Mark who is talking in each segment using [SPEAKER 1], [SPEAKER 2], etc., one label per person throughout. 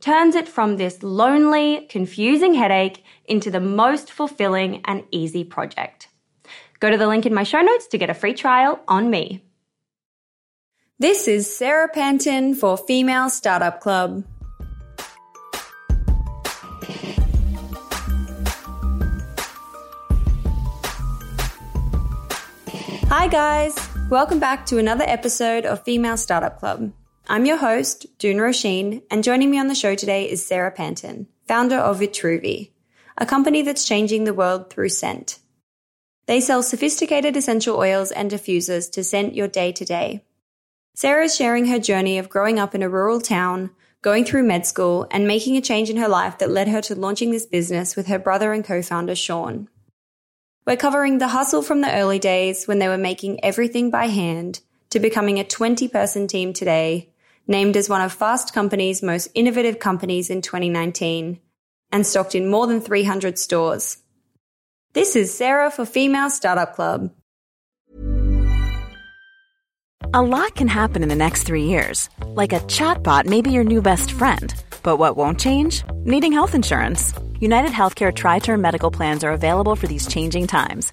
[SPEAKER 1] turns it from this lonely, confusing headache into the most fulfilling and easy project. Go to the link in my show notes to get a free trial on me.
[SPEAKER 2] This is Sara Panton for Female Startup Club. Hi, guys. Welcome back to another episode of Female Startup Club. I'm your host, Doone Roisin, and joining me on the show today is Sara Panton, founder of Vitruvi, a company that's changing the world through scent. They sell sophisticated essential oils and diffusers to scent your day to day. Sara is sharing her journey of growing up in a rural town, going through med school, and making a change in her life that led her to launching this business with her brother and co founder, Sean. We're covering the hustle from the early days when they were making everything by hand to becoming a 20 person team today, named as one of Fast Company's most innovative companies in 2019, and stocked in more than 300 stores. This is Sara for Female Startup Club.
[SPEAKER 3] A lot can happen in the next three years. Like a chatbot may be your new best friend. But what won't change? Needing health insurance. United Healthcare Tri Term Medical Plans are available for these changing times.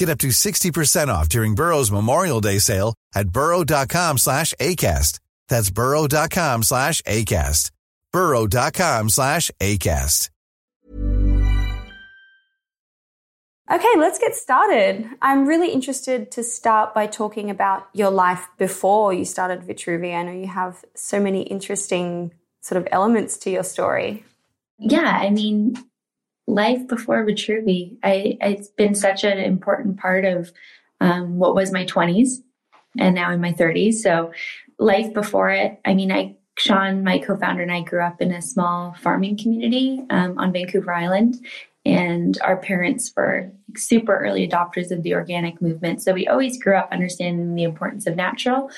[SPEAKER 4] Get up to 60% off during Burrow's Memorial Day sale at burrow.com slash ACAST. That's burrow.com slash ACAST. burrow.com slash ACAST.
[SPEAKER 1] Okay, let's get started. I'm really interested to start by talking about your life before you started Vitruvi. I know you have so many interesting sort of elements to your story.
[SPEAKER 5] Yeah, I mean, life before Vitruvi, I, it's been such an important part of um, what was my 20s and now in my 30s. So, life before it, I mean, I Sean, my co-founder, and I grew up in a small farming community um, on Vancouver Island, and our parents were super early adopters of the organic movement. So we always grew up understanding the importance of natural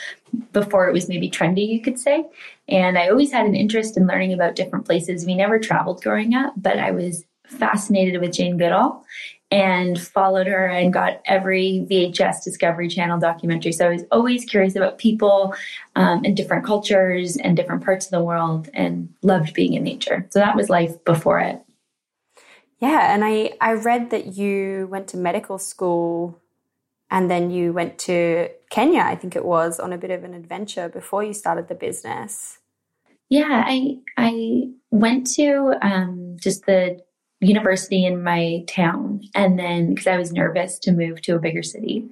[SPEAKER 5] before it was maybe trendy, you could say. And I always had an interest in learning about different places. We never traveled growing up, but I was fascinated with Jane Goodall and followed her and got every VHS Discovery Channel documentary. So I was always curious about people um, and different cultures and different parts of the world and loved being in nature. So that was life before it.
[SPEAKER 1] Yeah, and I, I read that you went to medical school and then you went to Kenya, I think it was, on a bit of an adventure before you started the business.
[SPEAKER 5] Yeah, I I went to um, just the university in my town. And then because i was nervous to move to a bigger city.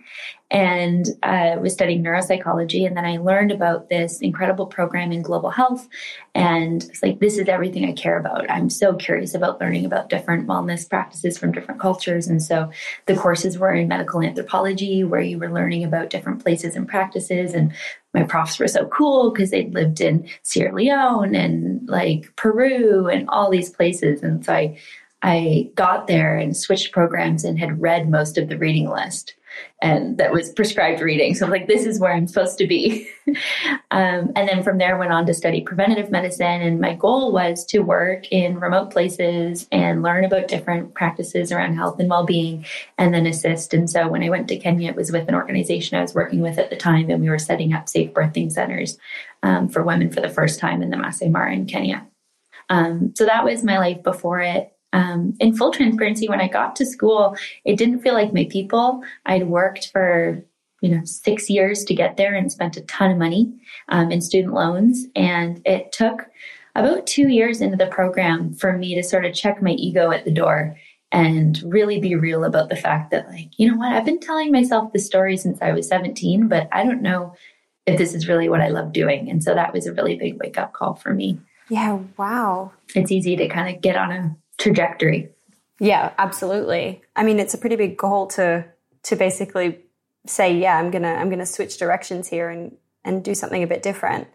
[SPEAKER 5] And uh, was studying neuropsychology and then i learned about this incredible program in global health. And it's like this is everything i care about. I'm so curious about learning about different wellness practices from different cultures. And so the courses were in medical anthropology where you were learning about different places and practices. And my profs were so cool because they'd lived in Sierra Leone and like Peru and all these places. And so I I got there and switched programs and had read most of the reading list and that was prescribed reading. So I'm like, this is where I'm supposed to be. um, and then from there went on to study preventative medicine. And my goal was to work in remote places and learn about different practices around health and well-being and then assist. And so when I went to Kenya, it was with an organization I was working with at the time, and we were setting up safe birthing centers um, for women for the first time in the Masai Mara in Kenya. Um, so that was my life before it um, in full transparency, when I got to school, it didn't feel like my people. I'd worked for you know six years to get there and spent a ton of money um, in student loans, and it took about two years into the program for me to sort of check my ego at the door and really be real about the fact that like you know what? I've been telling myself the story since i was 17 but i don't know if this is really what i love doing. And so that was a really big wake up call for me.
[SPEAKER 1] Yeah wow.
[SPEAKER 5] It's easy to kind of get on a trajectory.
[SPEAKER 1] Yeah, absolutely. I mean, it's a pretty big goal to to basically say, yeah, I'm gonna I'm gonna switch directions here and and do something a bit different.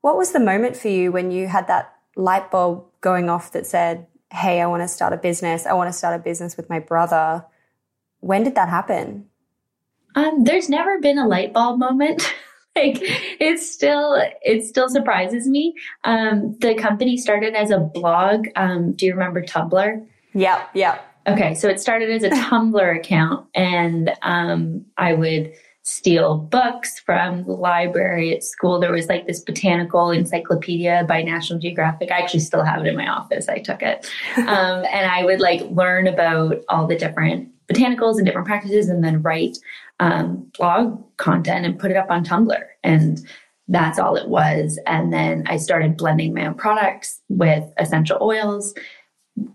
[SPEAKER 1] What was the moment for you when you had that light bulb going off that said, "Hey, I want to start a business. I want to start a business with my brother." When did that happen?
[SPEAKER 5] Um, there's never been a light bulb moment. like it's still it still surprises me. Um, the company started as a blog. Um, do you remember Tumblr?
[SPEAKER 1] Yeah, yeah.
[SPEAKER 5] Okay, so it started as a Tumblr account, and um, I would steal books from the library at school. There was like this botanical encyclopedia by National Geographic. I actually still have it in my office. I took it. Um, and I would like learn about all the different botanicals and different practices and then write um, blog content and put it up on Tumblr. And that's all it was. And then I started blending my own products with essential oils.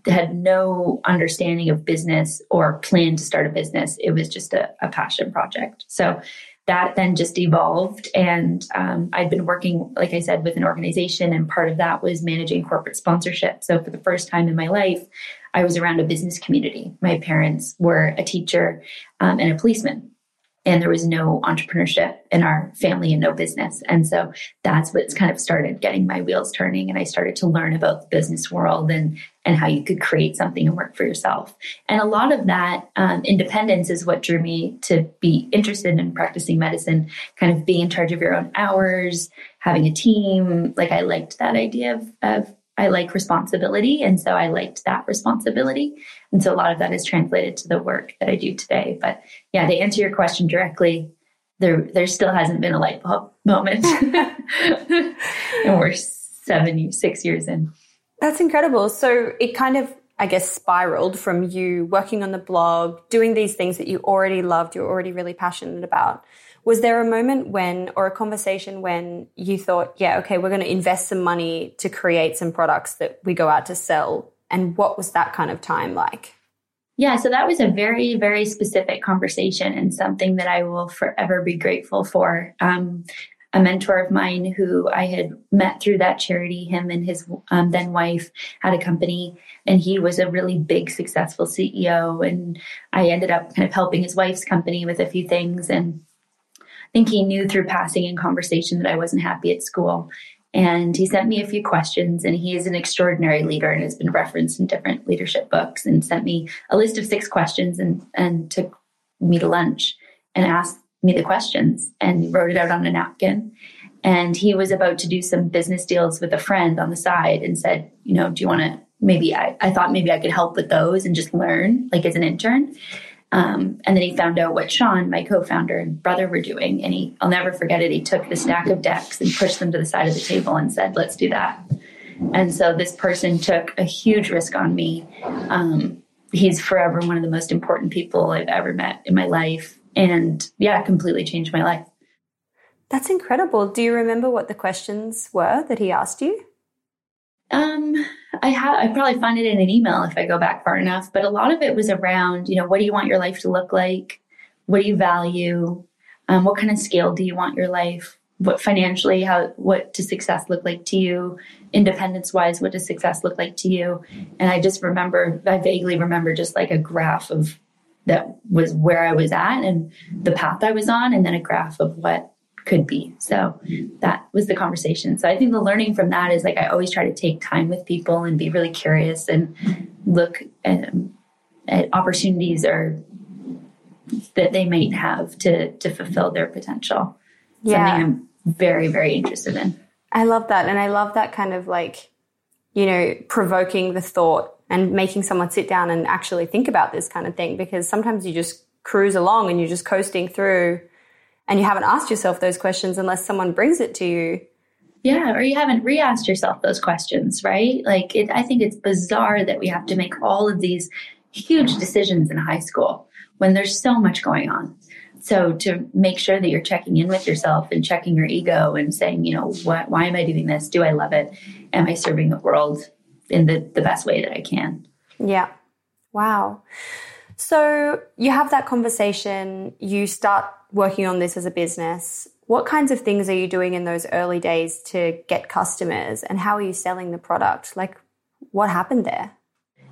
[SPEAKER 5] Had no understanding of business or plan to start a business. It was just a, a passion project. So that then just evolved. And um, I'd been working, like I said, with an organization, and part of that was managing corporate sponsorship. So for the first time in my life, I was around a business community. My parents were a teacher um, and a policeman and there was no entrepreneurship in our family and no business. And so that's what's kind of started getting my wheels turning. And I started to learn about the business world and, and how you could create something and work for yourself. And a lot of that um, independence is what drew me to be interested in practicing medicine, kind of being in charge of your own hours, having a team. Like I liked that idea of, of I like responsibility. And so I liked that responsibility. And so a lot of that is translated to the work that I do today. But yeah, to answer your question directly, there there still hasn't been a light bulb moment. and we're seven, six years in.
[SPEAKER 1] That's incredible. So it kind of, I guess, spiraled from you working on the blog, doing these things that you already loved, you're already really passionate about. Was there a moment when, or a conversation when you thought, yeah, okay, we're going to invest some money to create some products that we go out to sell? And what was that kind of time like?
[SPEAKER 5] Yeah, so that was a very, very specific conversation and something that I will forever be grateful for. Um, a mentor of mine who I had met through that charity, him and his um, then wife had a company, and he was a really big, successful CEO. And I ended up kind of helping his wife's company with a few things. And I think he knew through passing in conversation that I wasn't happy at school. And he sent me a few questions, and he is an extraordinary leader and has been referenced in different leadership books. And sent me a list of six questions and, and took me to lunch and asked me the questions and wrote it out on a napkin. And he was about to do some business deals with a friend on the side and said, you know, do you want to maybe I, I thought maybe I could help with those and just learn like as an intern. Um, and then he found out what Sean, my co-founder and brother, were doing, and he—I'll never forget it. He took the stack of decks and pushed them to the side of the table and said, "Let's do that." And so this person took a huge risk on me. Um, he's forever one of the most important people I've ever met in my life and yeah, completely changed my life.
[SPEAKER 1] That's incredible. Do you remember what the questions were that he asked you?
[SPEAKER 5] Um, I have. I probably find it in an email if I go back far enough. But a lot of it was around, you know, what do you want your life to look like? What do you value? Um, what kind of scale do you want your life? What financially? How? What does success look like to you? Independence wise, what does success look like to you? And I just remember. I vaguely remember just like a graph of that was where I was at and the path I was on, and then a graph of what could be. So that was the conversation. So I think the learning from that is like I always try to take time with people and be really curious and look at, at opportunities or that they might have to to fulfill their potential. Yeah. Something I'm very very interested in.
[SPEAKER 1] I love that, and I love that kind of like you know provoking the thought and making someone sit down and actually think about this kind of thing because sometimes you just cruise along and you're just coasting through and you haven't asked yourself those questions unless someone brings it to you.
[SPEAKER 5] Yeah, or you haven't re-asked yourself those questions, right? Like it, I think it's bizarre that we have to make all of these huge decisions in high school when there's so much going on. So to make sure that you're checking in with yourself and checking your ego and saying, you know, what why am I doing this? Do I love it? Am I serving the world? in the, the best way that I can.
[SPEAKER 1] Yeah. Wow. So you have that conversation, you start working on this as a business. What kinds of things are you doing in those early days to get customers and how are you selling the product? Like what happened there?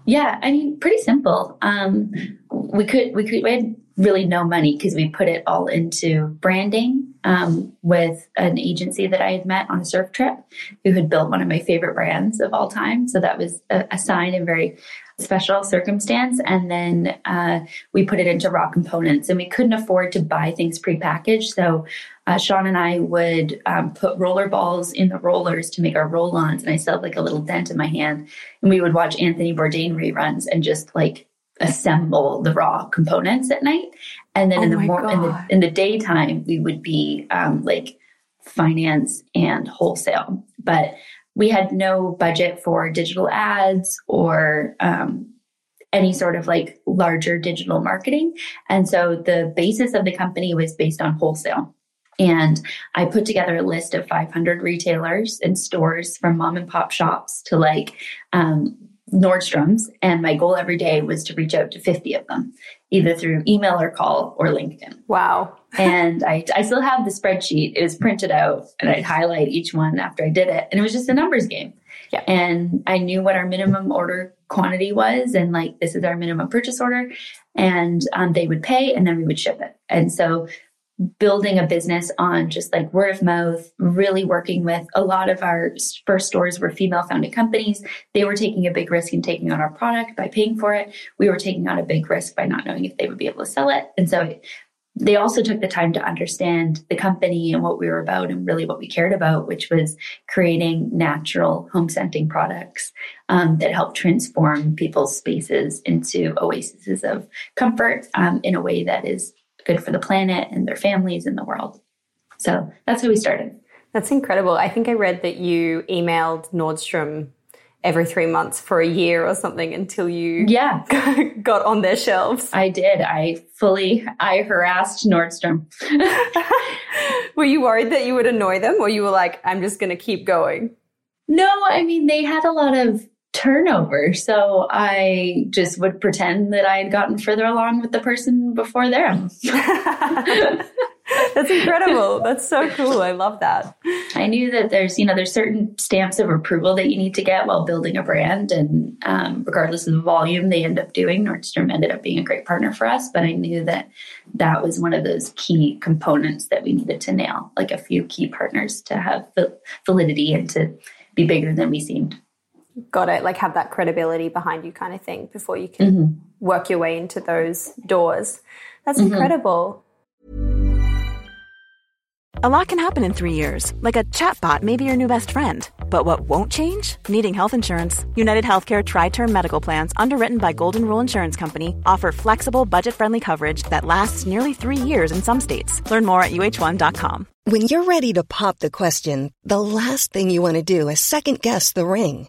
[SPEAKER 5] Yeah, I mean, pretty simple. Um, we could, we could, we had really no money because we put it all into branding um, with an agency that I had met on a surf trip who had built one of my favorite brands of all time. So that was a, a sign and very special circumstance. And then uh, we put it into raw components and we couldn't afford to buy things prepackaged. So uh, Sean and I would um, put roller balls in the rollers to make our roll ons. And I still have like a little dent in my hand. And we would watch Anthony Bourdain reruns and just like assemble the raw components at night and then oh in the more in the in the daytime we would be um, like finance and wholesale but we had no budget for digital ads or um, any sort of like larger digital marketing. And so the basis of the company was based on wholesale. And I put together a list of 500 retailers and stores from mom and pop shops to like um, Nordstrom's, and my goal every day was to reach out to 50 of them, either through email or call or LinkedIn.
[SPEAKER 1] Wow.
[SPEAKER 5] and I, I still have the spreadsheet. It was printed out, and I'd highlight each one after I did it. And it was just a numbers game. Yeah. And I knew what our minimum order quantity was, and like, this is our minimum purchase order. And um, they would pay, and then we would ship it. And so building a business on just like word of mouth, really working with a lot of our first stores were female founded companies. They were taking a big risk in taking on our product by paying for it. We were taking on a big risk by not knowing if they would be able to sell it. And so they also took the time to understand the company and what we were about and really what we cared about, which was creating natural home scenting products um, that help transform people's spaces into oases of comfort um, in a way that is good for the planet and their families and the world. So that's how we started.
[SPEAKER 1] That's incredible. I think I read that you emailed Nordstrom every three months for a year or something until you
[SPEAKER 5] yeah
[SPEAKER 1] got on their shelves.
[SPEAKER 5] I did. I fully I harassed Nordstrom.
[SPEAKER 1] were you worried that you would annoy them, or you were like, I'm just going to keep going?
[SPEAKER 5] No, I mean they had a lot of turnover. So I just would pretend that I had gotten further along with the person before them.
[SPEAKER 1] That's incredible. That's so cool. I love that.
[SPEAKER 5] I knew that there's, you know, there's certain stamps of approval that you need to get while building a brand. And um, regardless of the volume they end up doing, Nordstrom ended up being a great partner for us. But I knew that that was one of those key components that we needed to nail, like a few key partners to have validity and to be bigger than we seemed
[SPEAKER 1] got it, like have that credibility behind you kind of thing before you can mm-hmm. work your way into those doors. That's mm-hmm. incredible.
[SPEAKER 3] A lot can happen in three years, like a chatbot may be your new best friend. But what won't change? Needing health insurance. United Healthcare Tri Term Medical Plans, underwritten by Golden Rule Insurance Company, offer flexible, budget friendly coverage that lasts nearly three years in some states. Learn more at uh1.com.
[SPEAKER 6] When you're ready to pop the question, the last thing you want to do is second guess the ring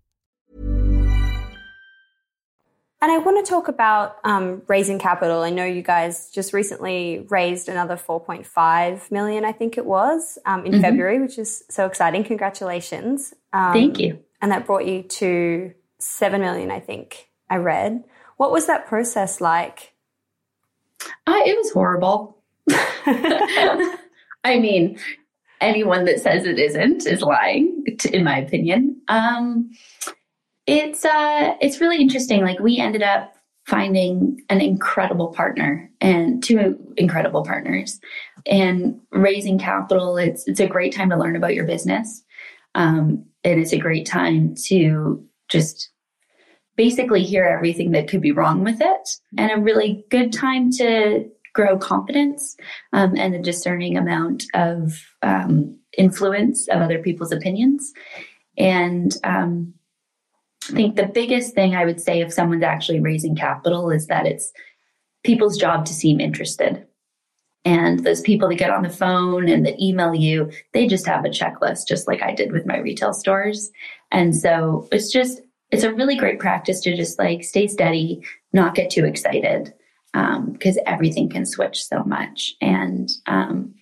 [SPEAKER 1] And I want to talk about um, raising capital. I know you guys just recently raised another 4.5 million, I think it was, um, in mm-hmm. February, which is so exciting. Congratulations.
[SPEAKER 5] Um, Thank you.
[SPEAKER 1] And that brought you to 7 million, I think I read. What was that process like?
[SPEAKER 5] Uh, it was horrible. I mean, anyone that says it isn't is lying, in my opinion. Um, it's uh it's really interesting. Like we ended up finding an incredible partner and two incredible partners and raising capital. It's it's a great time to learn about your business. Um, and it's a great time to just basically hear everything that could be wrong with it and a really good time to grow confidence um, and a discerning amount of um, influence of other people's opinions. And um, I think the biggest thing I would say if someone's actually raising capital is that it's people's job to seem interested. And those people that get on the phone and that email you, they just have a checklist, just like I did with my retail stores. And so it's just, it's a really great practice to just like stay steady, not get too excited, because um, everything can switch so much. And um,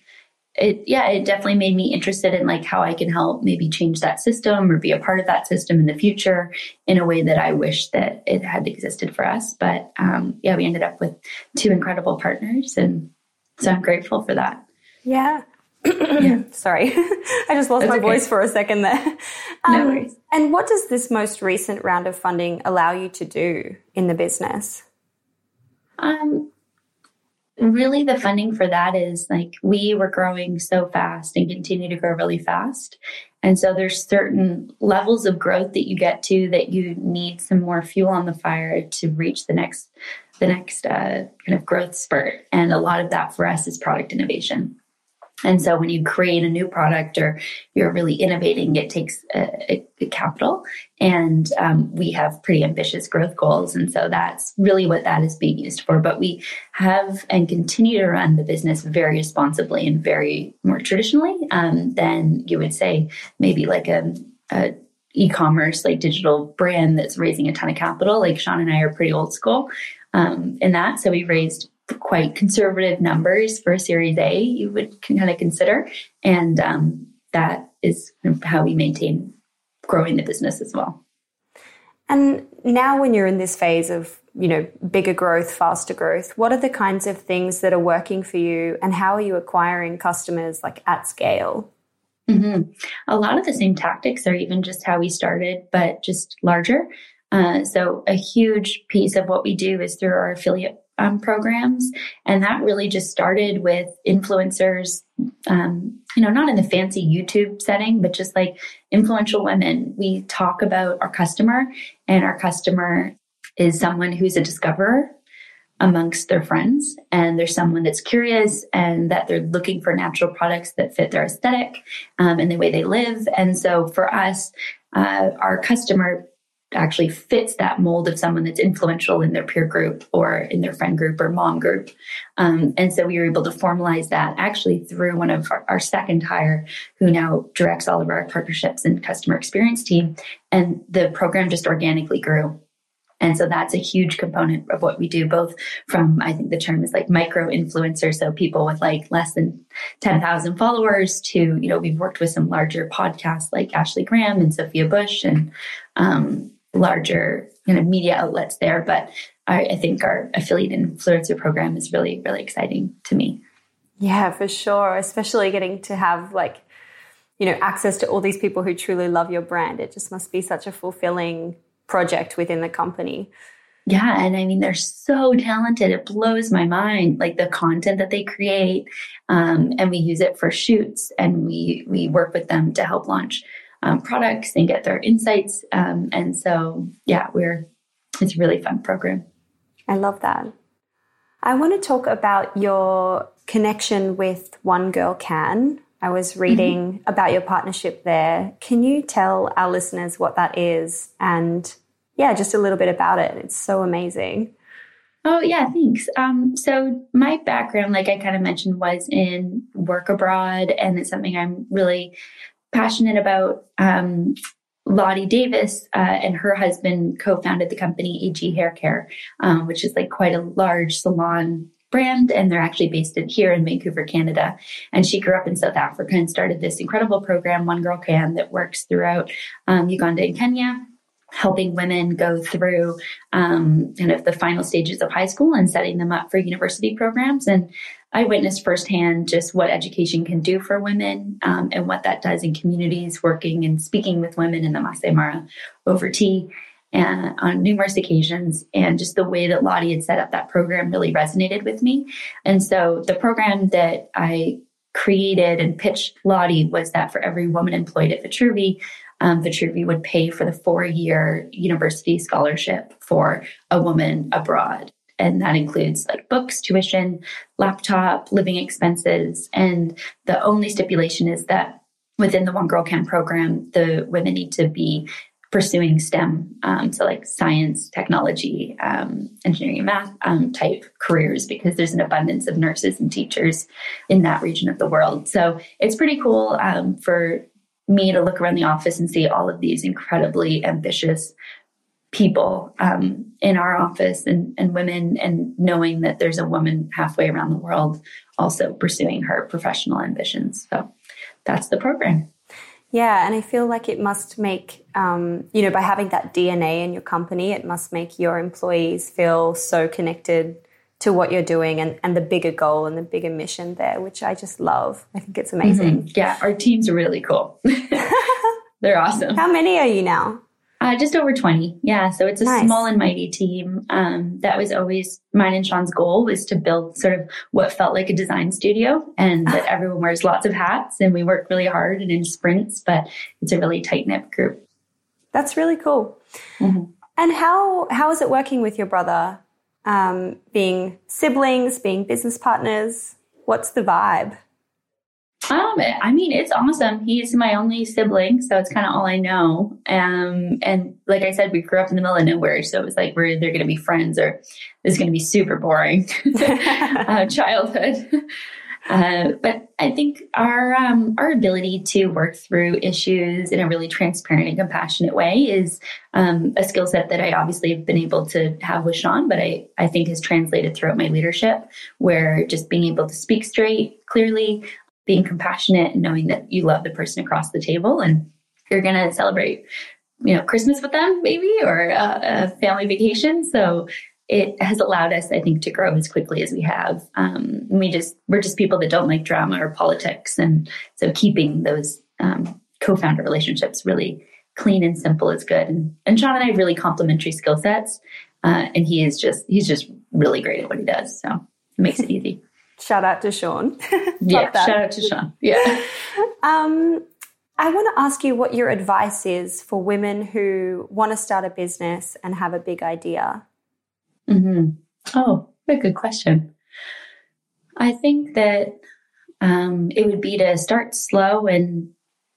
[SPEAKER 5] it yeah it definitely made me interested in like how i can help maybe change that system or be a part of that system in the future in a way that i wish that it had existed for us but um, yeah we ended up with two incredible partners and so i'm grateful for that
[SPEAKER 1] yeah yeah. Sorry, I just lost That's my okay. voice for a second there.
[SPEAKER 5] Um, no worries.
[SPEAKER 1] And what does this most recent round of funding allow you to do in the business?
[SPEAKER 5] Um, really the funding for that is like we were growing so fast and continue to grow really fast. And so there's certain levels of growth that you get to that you need some more fuel on the fire to reach the next the next uh, kind of growth spurt. And a lot of that for us is product innovation. And so when you create a new product or you're really innovating, it takes a, a capital. And um, we have pretty ambitious growth goals. And so that's really what that is being used for. But we have and continue to run the business very responsibly and very more traditionally um, than you would say maybe like a, a e-commerce like digital brand that's raising a ton of capital. Like Sean and I are pretty old school um, in that. So we raised quite conservative numbers for a Series A, you would kind of consider. And um, that is how we maintain growing the business as well.
[SPEAKER 1] And now, when you're in this phase of you know bigger growth, faster growth, what are the kinds of things that are working for you, and how are you acquiring customers like at scale?
[SPEAKER 5] Mm-hmm. A lot of the same tactics are even just how we started, but just larger. Uh, so a huge piece of what we do is through our affiliate um, programs. And that really just started with influencers, um, you know, not in the fancy YouTube setting, but just like influential women. We talk about our customer, and our customer is someone who's a discoverer amongst their friends and there's someone that's curious and that they're looking for natural products that fit their aesthetic um, and the way they live and so for us uh, our customer actually fits that mold of someone that's influential in their peer group or in their friend group or mom group. Um, and so we were able to formalize that actually through one of our, our, second hire, who now directs all of our partnerships and customer experience team. And the program just organically grew. And so that's a huge component of what we do, both from, I think the term is like micro influencers. So people with like less than 10,000 followers to, you know, we've worked with some larger podcasts like Ashley Graham and Sophia Bush and, um, larger kind of media outlets there. But I, I think our affiliate influencer program is really, really exciting to me.
[SPEAKER 1] Yeah, for sure. Especially getting to have like, you know, access to all these people who truly love your brand. It just must be such a fulfilling project within the company.
[SPEAKER 5] Yeah, and I mean they're so talented. It blows my mind, like the content that they create, um, and we use it for shoots, and we we work with them to help launch um, products and get their insights. Um, and so, yeah, we're, it's a really fun program.
[SPEAKER 1] I love that. I want to talk about your connection with One Girl Can. I was reading mm-hmm. about your partnership there. Can you tell our listeners what that is and, yeah, just a little bit about it? It's so amazing.
[SPEAKER 5] Oh, yeah, thanks. Um, so, my background, like I kind of mentioned, was in work abroad, and it's something I'm really passionate about. Um, Lotte Davis uh, and her husband co-founded the company AG Hair Care, um, which is like quite a large salon brand, and they're actually based in, here in Vancouver, Canada. And she grew up in South Africa and started this incredible program, One Girl Can, that works throughout um, Uganda and Kenya helping women go through um, kind of the final stages of high school and setting them up for university programs. And I witnessed firsthand just what education can do for women um, and what that does in communities, working and speaking with women in the Masai Mara over tea and on numerous occasions. And just the way that Lotte had set up that program really resonated with me. And so the program that I created and pitched Lotte was that for every woman employed at Vitruvi, um, Vitruvi would pay for the four year university scholarship for a woman abroad and that includes like books, tuition, laptop, living expenses. And the only stipulation is that within the One Girl Can program, the women need to be pursuing STEM, um, so like science, technology, um, engineering, and math um, type careers, because there's an abundance of nurses and teachers in that region of the world. So it's pretty cool um, for me to look around the office and see all of these incredibly ambitious people um, in our office and, and women and knowing that there's a woman halfway around the world also pursuing her professional ambitions. So that's the program.
[SPEAKER 1] Yeah and i feel like it must make um, you know by having that dna in your company it must make your employees feel so connected to what you're doing and, and the bigger goal and the bigger mission there which i just love. I think it's amazing.
[SPEAKER 5] Mm-hmm. yeah our teams are really cool. They're awesome.
[SPEAKER 1] How many are you now
[SPEAKER 5] Uh, just over 20. Yeah. So it's a
[SPEAKER 1] Nice.
[SPEAKER 5] small and mighty team. Um, that was always mine and Sean's goal was to build sort of what felt like a design studio and that everyone wears lots of hats and we work really hard and in sprints, but it's a really tight knit group.
[SPEAKER 1] That's really cool.
[SPEAKER 5] Mhm.
[SPEAKER 1] And how how is it working with your brother? Um, being siblings, being business partners. What's the vibe?
[SPEAKER 5] Um, I mean, it's awesome. He's my only sibling, so it's kind of all I know. Um, and like I said, we grew up in the middle of nowhere, so it was like we're either going to be friends or this is going to be super boring uh, childhood. Uh, but I think our um, our ability to work through issues in a really transparent and compassionate way is um, a skill set that I obviously have been able to have with Sean, but I, I think has translated throughout my leadership, where just being able to speak straight, clearly, being compassionate, and knowing that you love the person across the table and you're going to celebrate, you know, Christmas with them, maybe, or uh, a family vacation. So it has allowed us, I think, to grow as quickly as we have. Um, we just we're just people that don't like drama or politics, and so keeping those um, co-founder relationships really clean and simple is good. And, and Sean and I have really complementary skill sets, uh, and he is just he's just really great at what he does. So it makes it easy.
[SPEAKER 1] Shout out to Sean.
[SPEAKER 5] yeah, shout out to Sean. Yeah.
[SPEAKER 1] Um, I want to ask you what your advice is for women who want to start a business and have a big idea.
[SPEAKER 5] hmm Oh, a good question. I think that um, it would be to start slow and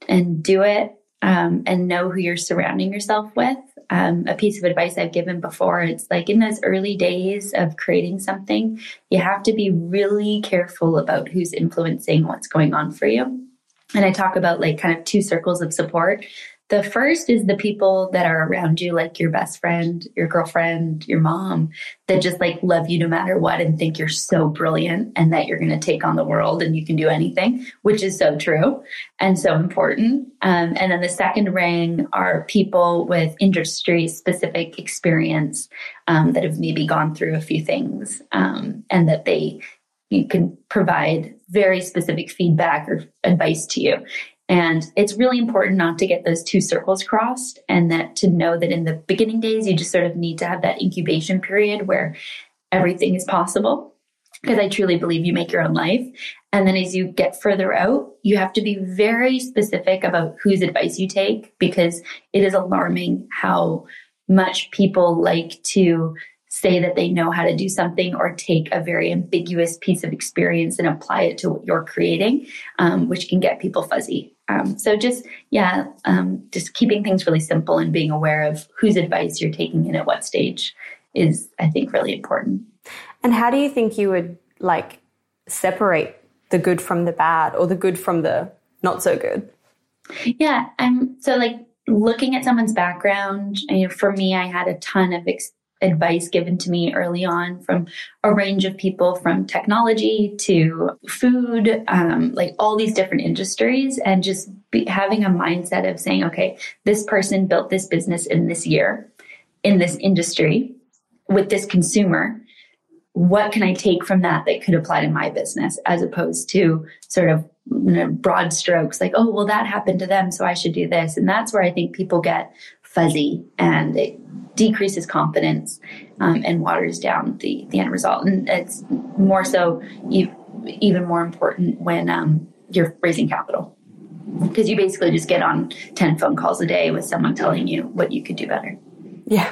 [SPEAKER 5] and do it um, and know who you're surrounding yourself with. Um, a piece of advice I've given before it's like in those early days of creating something, you have to be really careful about who's influencing what's going on for you. And I talk about like kind of two circles of support. The first is the people that are around you, like your best friend, your girlfriend, your mom, that just like love you no matter what and think you're so brilliant and that you're going to take on the world and you can do anything, which is so true and so important. Um, and then the second ring are people with industry specific experience um, that have maybe gone through a few things um, and that they you can provide very specific feedback or advice to you. And it's really important not to get those two circles crossed and that to know that in the beginning days, you just sort of need to have that incubation period where everything is possible. Because I truly believe you make your own life. And then as you get further out, you have to be very specific about whose advice you take because it is alarming how much people like to say that they know how to do something or take a very ambiguous piece of experience and apply it to what you're creating, um, which can get people fuzzy. Um, so just, yeah, um, just keeping things really simple and being aware of whose advice you're taking in at what stage is, I think, really important.
[SPEAKER 1] And how do you think you would like separate the good from the bad or the good from the not so good?
[SPEAKER 5] Yeah. Um, so like looking at someone's background, you know, for me, I had a ton of ex- advice given to me early on from a range of people from technology to food, um, like all these different industries and just be, having a mindset of saying, okay, this person built this business in this year in this industry with this consumer what can I take from that that could apply to my business as opposed to sort of you know, broad strokes like, oh, well, that happened to them, so I should do this. And that's where I think people get fuzzy and it decreases confidence um, and waters down the, the end result. And it's more so, even more important when um, you're raising capital because you basically just get on 10 phone calls a day with someone telling you what you could do better
[SPEAKER 1] Yeah.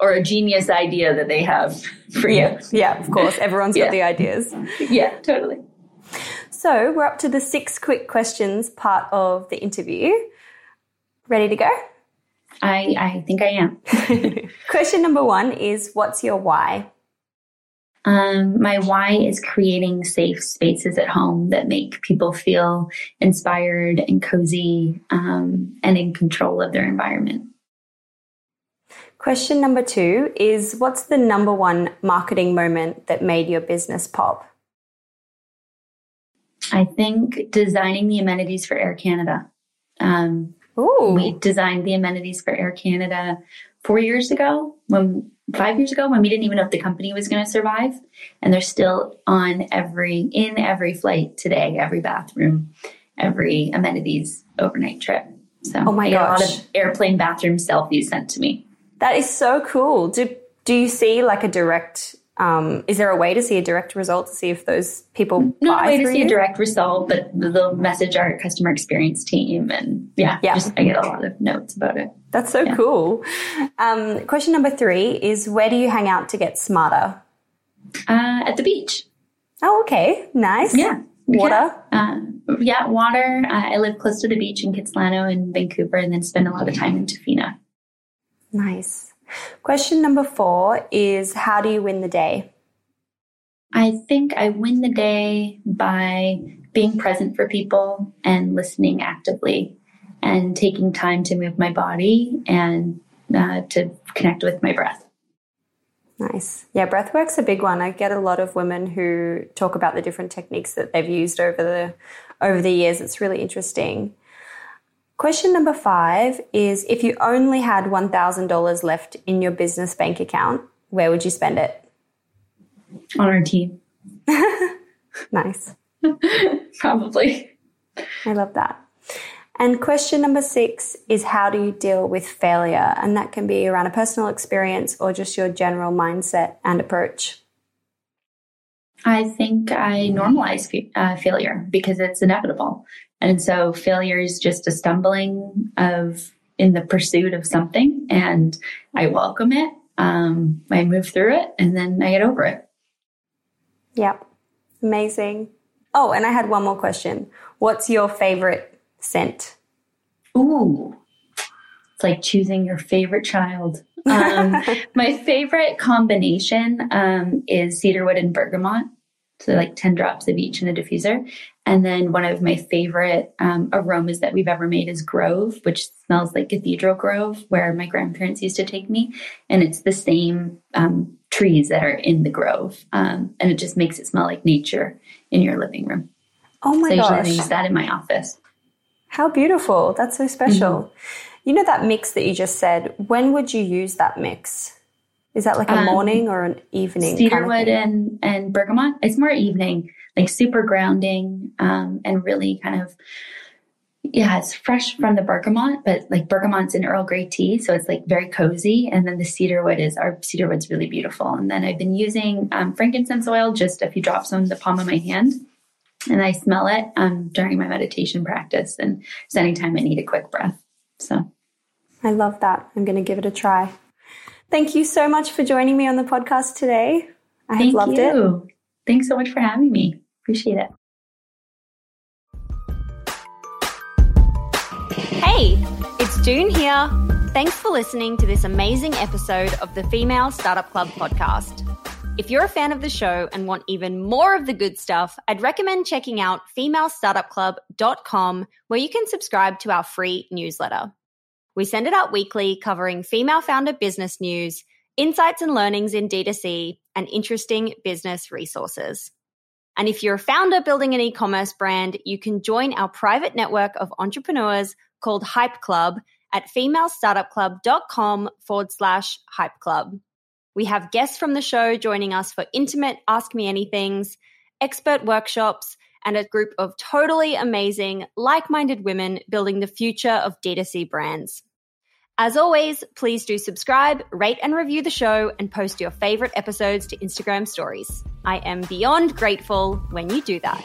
[SPEAKER 5] or a genius idea that they have for you.
[SPEAKER 1] Yeah, yeah, of course. Everyone's
[SPEAKER 5] Yeah.
[SPEAKER 1] got the ideas.
[SPEAKER 5] Yeah, totally.
[SPEAKER 1] So we're up to the six quick questions part of the interview. Ready to go?
[SPEAKER 5] I, I think I am.
[SPEAKER 1] Question number one is What's your why?
[SPEAKER 5] Um, my why is creating safe spaces at home that make people feel inspired and cozy um, and in control of their environment.
[SPEAKER 1] Question number two is What's the number one marketing moment that made your business pop?
[SPEAKER 5] I think designing the amenities for Air Canada. Um,
[SPEAKER 1] Ooh.
[SPEAKER 5] we designed the amenities for Air Canada four years ago, when five years ago, when we didn't even know if the company was going to survive. And they're still on every in every flight today, every bathroom, every amenities overnight trip. So
[SPEAKER 1] oh my
[SPEAKER 5] I
[SPEAKER 1] gosh.
[SPEAKER 5] a lot of airplane bathroom selfies sent to me.
[SPEAKER 1] That is so cool. Do do you see like a direct um, is there a way to see a direct result to see if those people
[SPEAKER 5] Not
[SPEAKER 1] buy
[SPEAKER 5] a way to see
[SPEAKER 1] you?
[SPEAKER 5] a direct result, but they'll message our customer experience team, and yeah,
[SPEAKER 1] Yeah.
[SPEAKER 5] just, I get a lot of notes about it.
[SPEAKER 1] That's so cool. Um, question number three is where do you hang out to get smarter?
[SPEAKER 5] Uh, at the beach,
[SPEAKER 1] Oh, okay, nice.
[SPEAKER 5] yeah,
[SPEAKER 1] Water.
[SPEAKER 5] yeah, uh, yeah water. Uh, I live close to the beach in Kitsilano in Vancouver, and then spend a lot of time in Tofino.
[SPEAKER 1] Nice. Question number four is how do you win the day?
[SPEAKER 5] I think I win the day by being present for people and listening actively and taking time to move my body and uh, to connect with my breath.
[SPEAKER 1] Nice. Yeah, breathwork's a big one. I get a lot of women who talk about the different techniques that they've used over the over the years. It's really interesting. Question number five is if you only had one thousand dollars left in your business bank account, where would you spend it?
[SPEAKER 5] On our team,
[SPEAKER 1] Nice.
[SPEAKER 5] probably.
[SPEAKER 1] I love that. And question number six is how do you deal with failure? And that can be around a personal experience or just your general mindset and approach.
[SPEAKER 5] I think I normalize uh, failure because it's inevitable. And so failure is just a stumbling of in the pursuit of something and I welcome it. Um, I move through it and then I get over it.
[SPEAKER 1] Yep. Amazing. Oh, and I had one more question. What's your favorite scent?
[SPEAKER 5] Ooh, it's like choosing your favorite child. Um, my favorite combination um, is cedarwood and bergamot. So like 10 drops of each in a diffuser. And then one of my favorite um, aromas that we've ever made is Grove, which smells like Cathedral Grove, where my grandparents used to take me. And it's the same um, trees that are in the grove. Um, and it just makes it smell like nature in your living room.
[SPEAKER 1] Oh my gosh.
[SPEAKER 5] so usually I use that in my office.
[SPEAKER 1] How beautiful. That's so special.
[SPEAKER 5] Mm-hmm.
[SPEAKER 1] You know that mix that you just said, when would you use that mix? Is that like a
[SPEAKER 5] Um,
[SPEAKER 1] morning or an evening? kind of
[SPEAKER 5] cedarwood and and bergamot it's more evening like super grounding um and really kind of yeah it's fresh from the bergamot but like bergamot's an earl grey tea so it's like very cozy and then the cedarwood is our cedarwood's really beautiful and then i've been using um, frankincense oil just a few drops on the palm of my hand and i smell it um, during my meditation practice and just anytime i need a quick breath so
[SPEAKER 1] I love that. I'm going to give it a try. Thank you so much for joining me on the podcast today. I have
[SPEAKER 5] thank
[SPEAKER 1] loved it.
[SPEAKER 5] thanks so much for having me appreciate it
[SPEAKER 7] Hey, it's Doone here. Thanks for listening to this amazing episode of the Female Startup Club podcast. If you're a fan of the show and want even more of the good stuff, I'd recommend checking out femalestartupclub.com where you can subscribe to our free newsletter. We send it out weekly covering female founder business news, insights and learnings in D2C, and interesting business resources. And if you're a founder building an e commerce brand, you can join our private network of entrepreneurs called Hype Club at femalestartupclub.com forward slash hype club. We have guests from the show joining us for intimate Ask Me Anythings, expert workshops, and a group of totally amazing, like minded women building the future of D2C brands. As always, please do subscribe, rate and review the show, and post your favorite episodes to Instagram stories. I am beyond grateful when you do that.